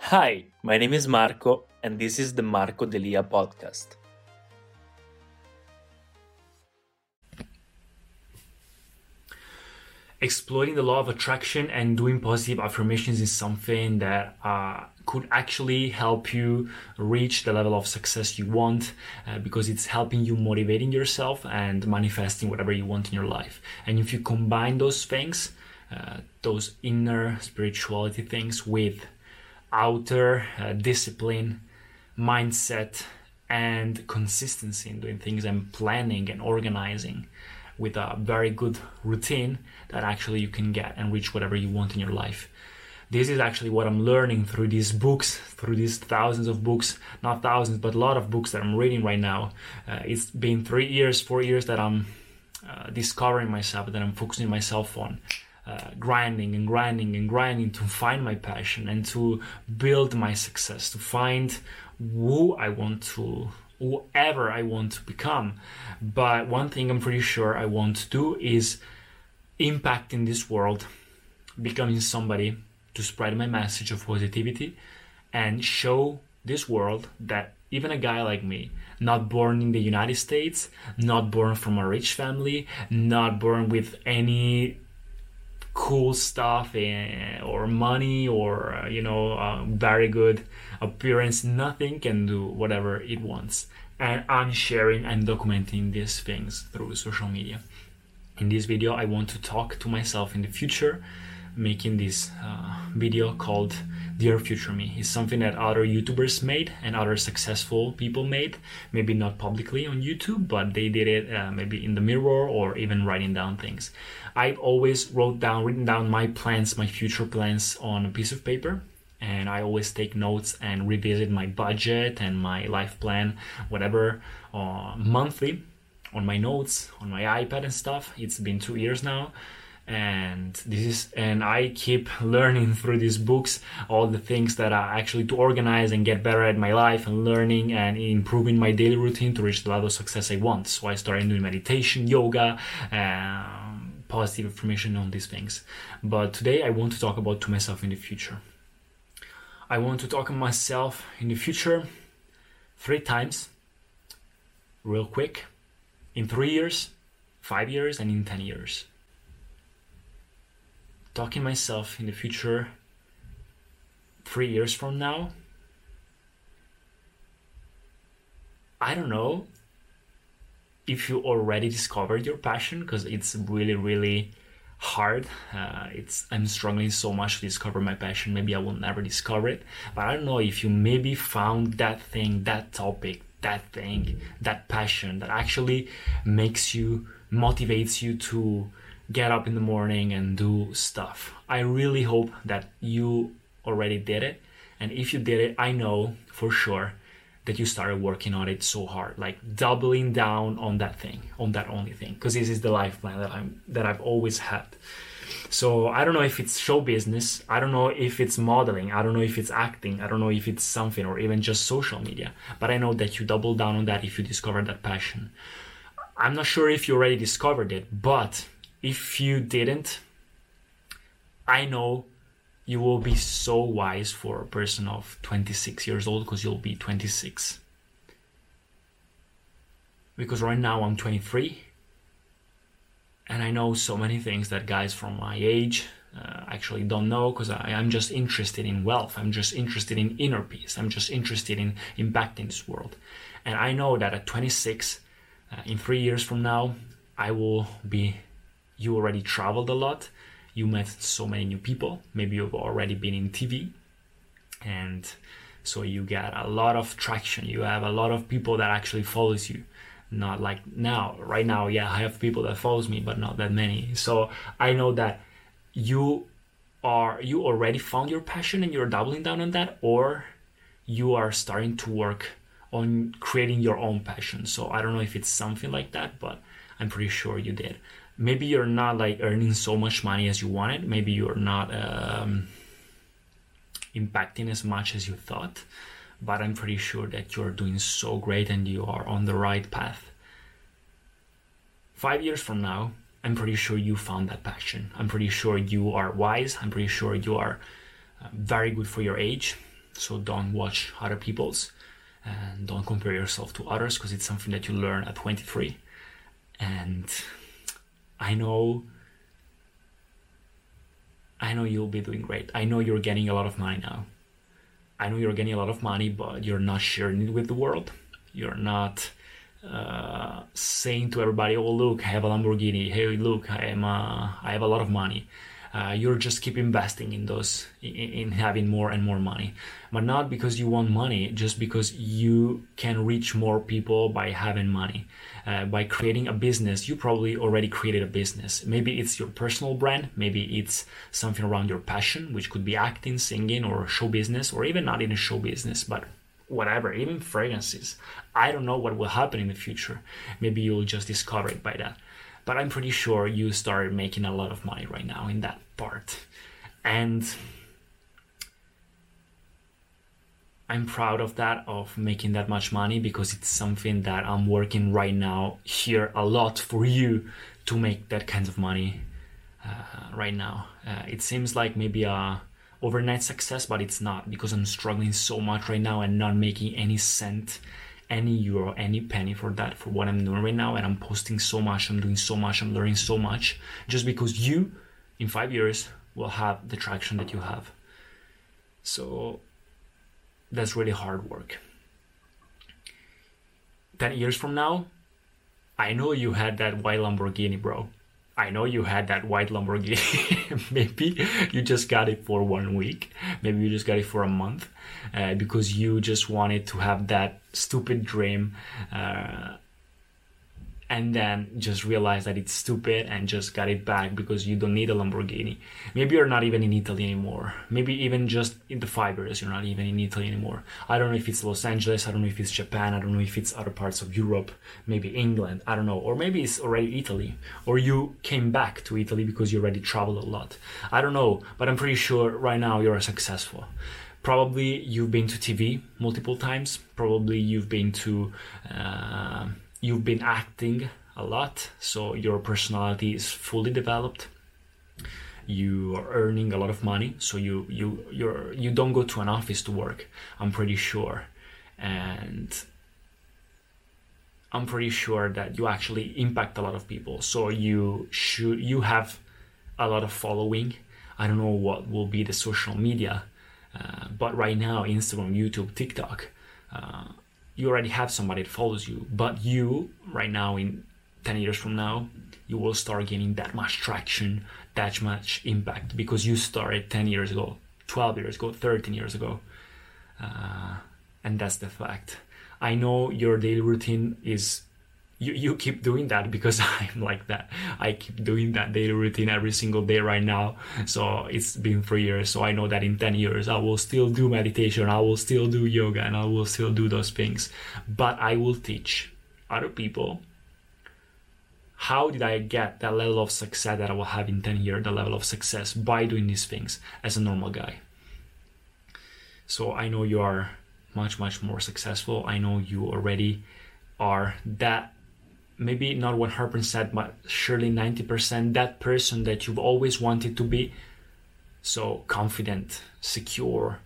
Hi, my name is Marco, and this is the Marco Delia podcast. Exploiting the law of attraction and doing positive affirmations is something that uh, could actually help you reach the level of success you want uh, because it's helping you motivating yourself and manifesting whatever you want in your life. And if you combine those things, uh, those inner spirituality things with outer uh, discipline, mindset, and consistency in doing things and planning and organizing with a very good routine that actually you can get and reach whatever you want in your life. This is actually what I'm learning through these books, through these thousands of books, not thousands, but a lot of books that I'm reading right now. Uh, it's been three years, four years that I'm uh, discovering myself, that I'm focusing myself on uh, grinding and grinding and grinding to find my passion and to build my success, to find who I want to, whoever I want to become. But one thing I'm pretty sure I want to do is impact in this world, becoming somebody to spread my message of positivity and show this world that even a guy like me, not born in the United States, not born from a rich family, not born with any cool stuff and, or money or uh, you know very good appearance. Nothing can do whatever it wants. And i'm sharing and documenting these things through social media. In this video i want to talk to myself in the future making this uh, video called Dear Future Me. It's something that other YouTubers made and other successful people made. Maybe not publicly on YouTube, but they did it uh, maybe in the mirror or even writing down things. I've always wrote down, written down my plans, my future plans on a piece of paper. And I always take notes and revisit my budget and my life plan, whatever, uh, monthly on my notes, on my iPad and stuff. It's been two years now and this is and i keep learning through these books all the things that are actually to organize and get better at my life and learning and improving my daily routine to reach the level of success i want. So i started doing meditation yoga um, positive affirmation on these things. But today i want to talk about to myself in the future. I want to talk to myself in the future three times real quick in three years five years and in ten years talking myself in the future three years from now i don't know if you already discovered your passion because it's really really hard. Uh, it's i'm struggling so much to discover my passion. Maybe i will never discover it. But i don't know if you maybe found that thing that topic that thing that passion that actually makes you motivates you to get up in the morning and do stuff. I really hope that you already did it. And if you did it, I know for sure that you started working on it so hard, like doubling down on that thing, on that only thing, because this is the life plan that I'm that I've always had. So I don't know if it's show business, I don't know if it's modeling, I don't know if it's acting, I don't know if it's something or even just social media, but I know that you double down on that if you discover that passion. I'm not sure if you already discovered it, but if you didn't, I know you will be so wise for a person of 26 years old because you'll be 26. Because right now I'm 23 and I know so many things that guys from my age uh, actually don't know because I'm just interested in wealth. I'm just interested in inner peace. I'm just interested in impacting this world. And I know that at 26, uh, in three years from now, I will be you already traveled a lot, you met so many new people, maybe you've already been in TV, and so you get a lot of traction. You have a lot of people that actually follows you. Not like now, right now, yeah, I have people that follows me, but not that many. So I know that you are you already found your passion and you're doubling down on that, or you are starting to work on creating your own passion. So I don't know if it's something like that, but I'm pretty sure you did maybe you're not like earning so much money as you wanted. Maybe you're not um, impacting as much as you thought. But i'm pretty sure that you're doing so great and you are on the right path. Five years from now i'm pretty sure you found that passion. I'm pretty sure you are wise. I'm pretty sure you are uh, very good for your age. So don't watch other people's and don't compare yourself to others because it's something that you learn at 23. And I know I know you'll be doing great. I know you're getting a lot of money now. I know you're getting a lot of money, but you're not sharing it with the world. You're not uh, saying to everybody, "Oh, look, I have a Lamborghini. Hey, look, I am. Uh, I have a lot of money." Uh, you're just keep investing in those, in, in, having more and more money, but not because you want money, just because you can reach more people by having money. Uh, by creating a business, you probably already created a business. Maybe it's your personal brand, maybe it's something around your passion, which could be acting, singing, or show business, or even not in a show business, but whatever, even fragrances. I don't know what will happen in the future. Maybe you'll just discover it by that. But I'm pretty sure you started making a lot of money right now in that part. And I'm proud of that, of making that much money because it's something that I'm working right now here a lot for you to make that kind of money uh, right now. Uh, it seems like maybe a overnight success, but it's not because I'm struggling so much right now and not making any cent, any euro, any penny for that, for what I'm doing right now. And I'm posting so much, I'm doing so much, I'm learning so much just because you, in five years, will have the traction that you have. So that's really hard work. 10 years from now, I know you had that white Lamborghini, bro. I know you had that white Lamborghini. Maybe you just got it for one week. Maybe you just got it for a month uh, because you just wanted to have that stupid dream uh, and then just realize that it's stupid and just got it back because you don't need a Lamborghini. Maybe you're not even in Italy anymore. Maybe even just in the five years you're not even in Italy anymore. I don't know if it's Los Angeles, I don't know if it's Japan, I don't know if it's other parts of Europe, maybe England, I don't know. Or maybe it's already Italy. Or you came back to Italy because you already traveled a lot. I don't know, but I'm pretty sure right now you're successful probably you've been to TV multiple times. Probably you've been to uh, you've been acting a lot, so your personality is fully developed. You are earning a lot of money, so you you you're you don't go to an office to work. I'm pretty sure, and I'm pretty sure that you actually impact a lot of people. So you should you have a lot of following. I don't know what will be the social media, uh, but right now Instagram, YouTube, TikTok. Uh, you already have somebody that follows you, but you right now in 10 years from now, you will start gaining that much traction, that much impact because you started 10 years ago, 12 years ago, 13 years ago. Uh, and that's the fact. I know your daily routine is you, you keep doing that because I'm like that. I keep doing that daily routine every single day right now. So it's been three years. So I know that in 10 years, I will still do meditation, I will still do yoga, and I will still do those things. But I will teach other people how did I get that level of success that I will have in 10 years, the level of success by doing these things as a normal guy. So I know you are much, much more successful. I know you already are that maybe not 100%, but surely 90% that person that you've always wanted to be. So confident, secure,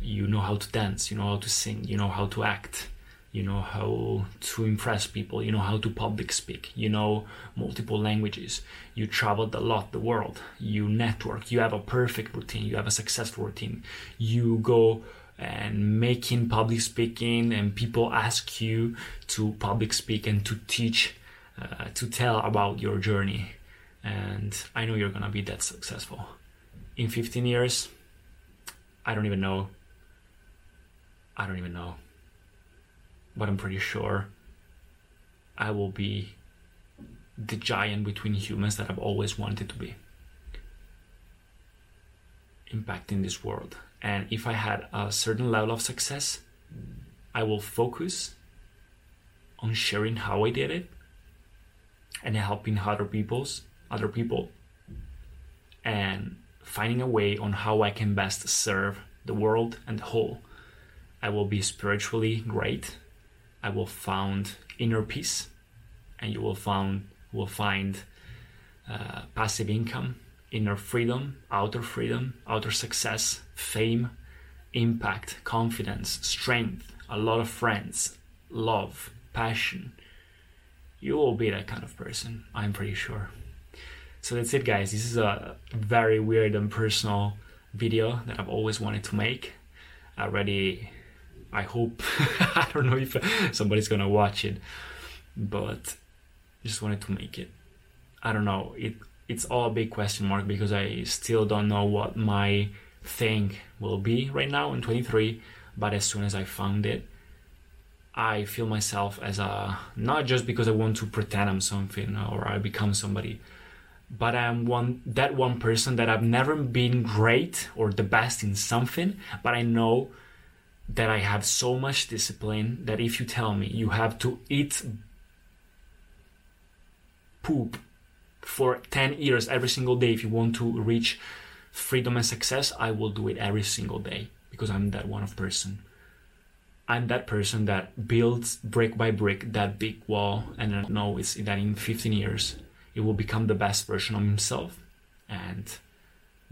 you know how to dance, you know how to sing, you know how to act, you know how to impress people, you know how to public speak, you know multiple languages, you traveled a lot the world, you network, you have a perfect routine, you have a successful routine, you go and making public speaking and people ask you to public speak and to teach uh, to tell about your journey. And i know you're gonna be that successful. In 15 years i don't even know. I don't even know. But i'm pretty sure i will be the giant between humans that i've always wanted to be. Impacting this world and if I had a certain level of success, I will focus on sharing how I did it and helping other people's other people and finding a way on how I can best serve the world and the whole. I will be spiritually great. I will found inner peace, and you will find will find uh, passive income inner freedom, outer freedom, outer success, fame, impact, confidence, strength, a lot of friends, love, passion, you will be that kind of person, I'm pretty sure. So that's it, guys. This is a very weird and personal video that I've always wanted to make. Already, I hope, I don't know if somebody's gonna watch it, but just wanted to make it. I don't know. It it's all a big question mark because I still don't know what my thing will be right now in 23. But as soon as I found it, I feel myself as a not just because I want to pretend I'm something or I become somebody, but I'm one that one person that I've never been great or the best in something, but I know that I have so much discipline that if you tell me you have to eat poop for 10 years every single day if you want to reach freedom and success, I will do it every single day because I'm that one of person. I'm that person that builds brick by brick that big wall and I know it's that in 15 years it will become the best version of himself and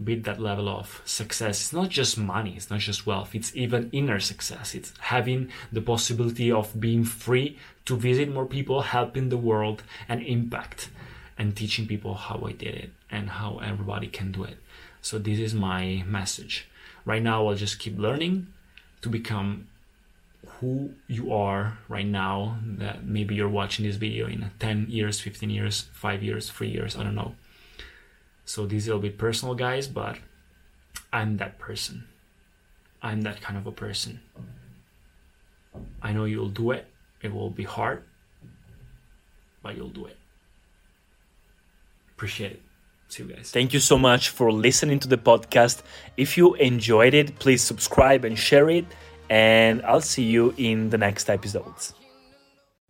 beat that level of success. It's not just money, it's not just wealth, it's even inner success. It's having the possibility of being free to visit more people, helping the world and impact and teaching people how I did it and how everybody can do it. So this is my message. Right now I'll just keep learning to become who you are right now that maybe you're watching this video in 10 years 15 years 5 years 3 years i don't know. So this will be personal guys but i'm that person. I'm that kind of a person. I know you'll do it. It will be hard but you'll do it appreciate it See you guys. Thank you so much for listening to the podcast. If you enjoyed it, please subscribe and share it and I'll see you in the next episodes.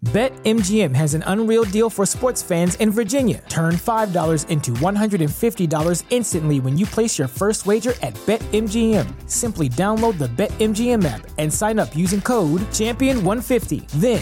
BetMGM has an unreal deal for sports fans in Virginia. Turn $5 into $150 instantly when you place your first wager at BetMGM. Simply download the BetMGM app and sign up using code Champion150. Then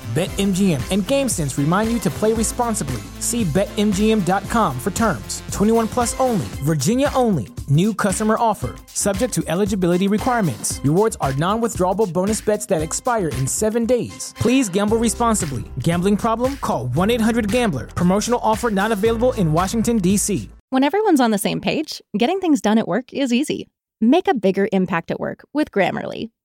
BetMGM and GameSense remind you to play responsibly. See BetMGM.com for terms. 21 plus only, Virginia only. New customer offer, subject to eligibility requirements. Rewards are non withdrawable bonus bets that expire in seven days. Please gamble responsibly. Gambling problem? Call 1 800 Gambler. Promotional offer not available in Washington, D.C. When everyone's on the same page, getting things done at work is easy. Make a bigger impact at work with Grammarly.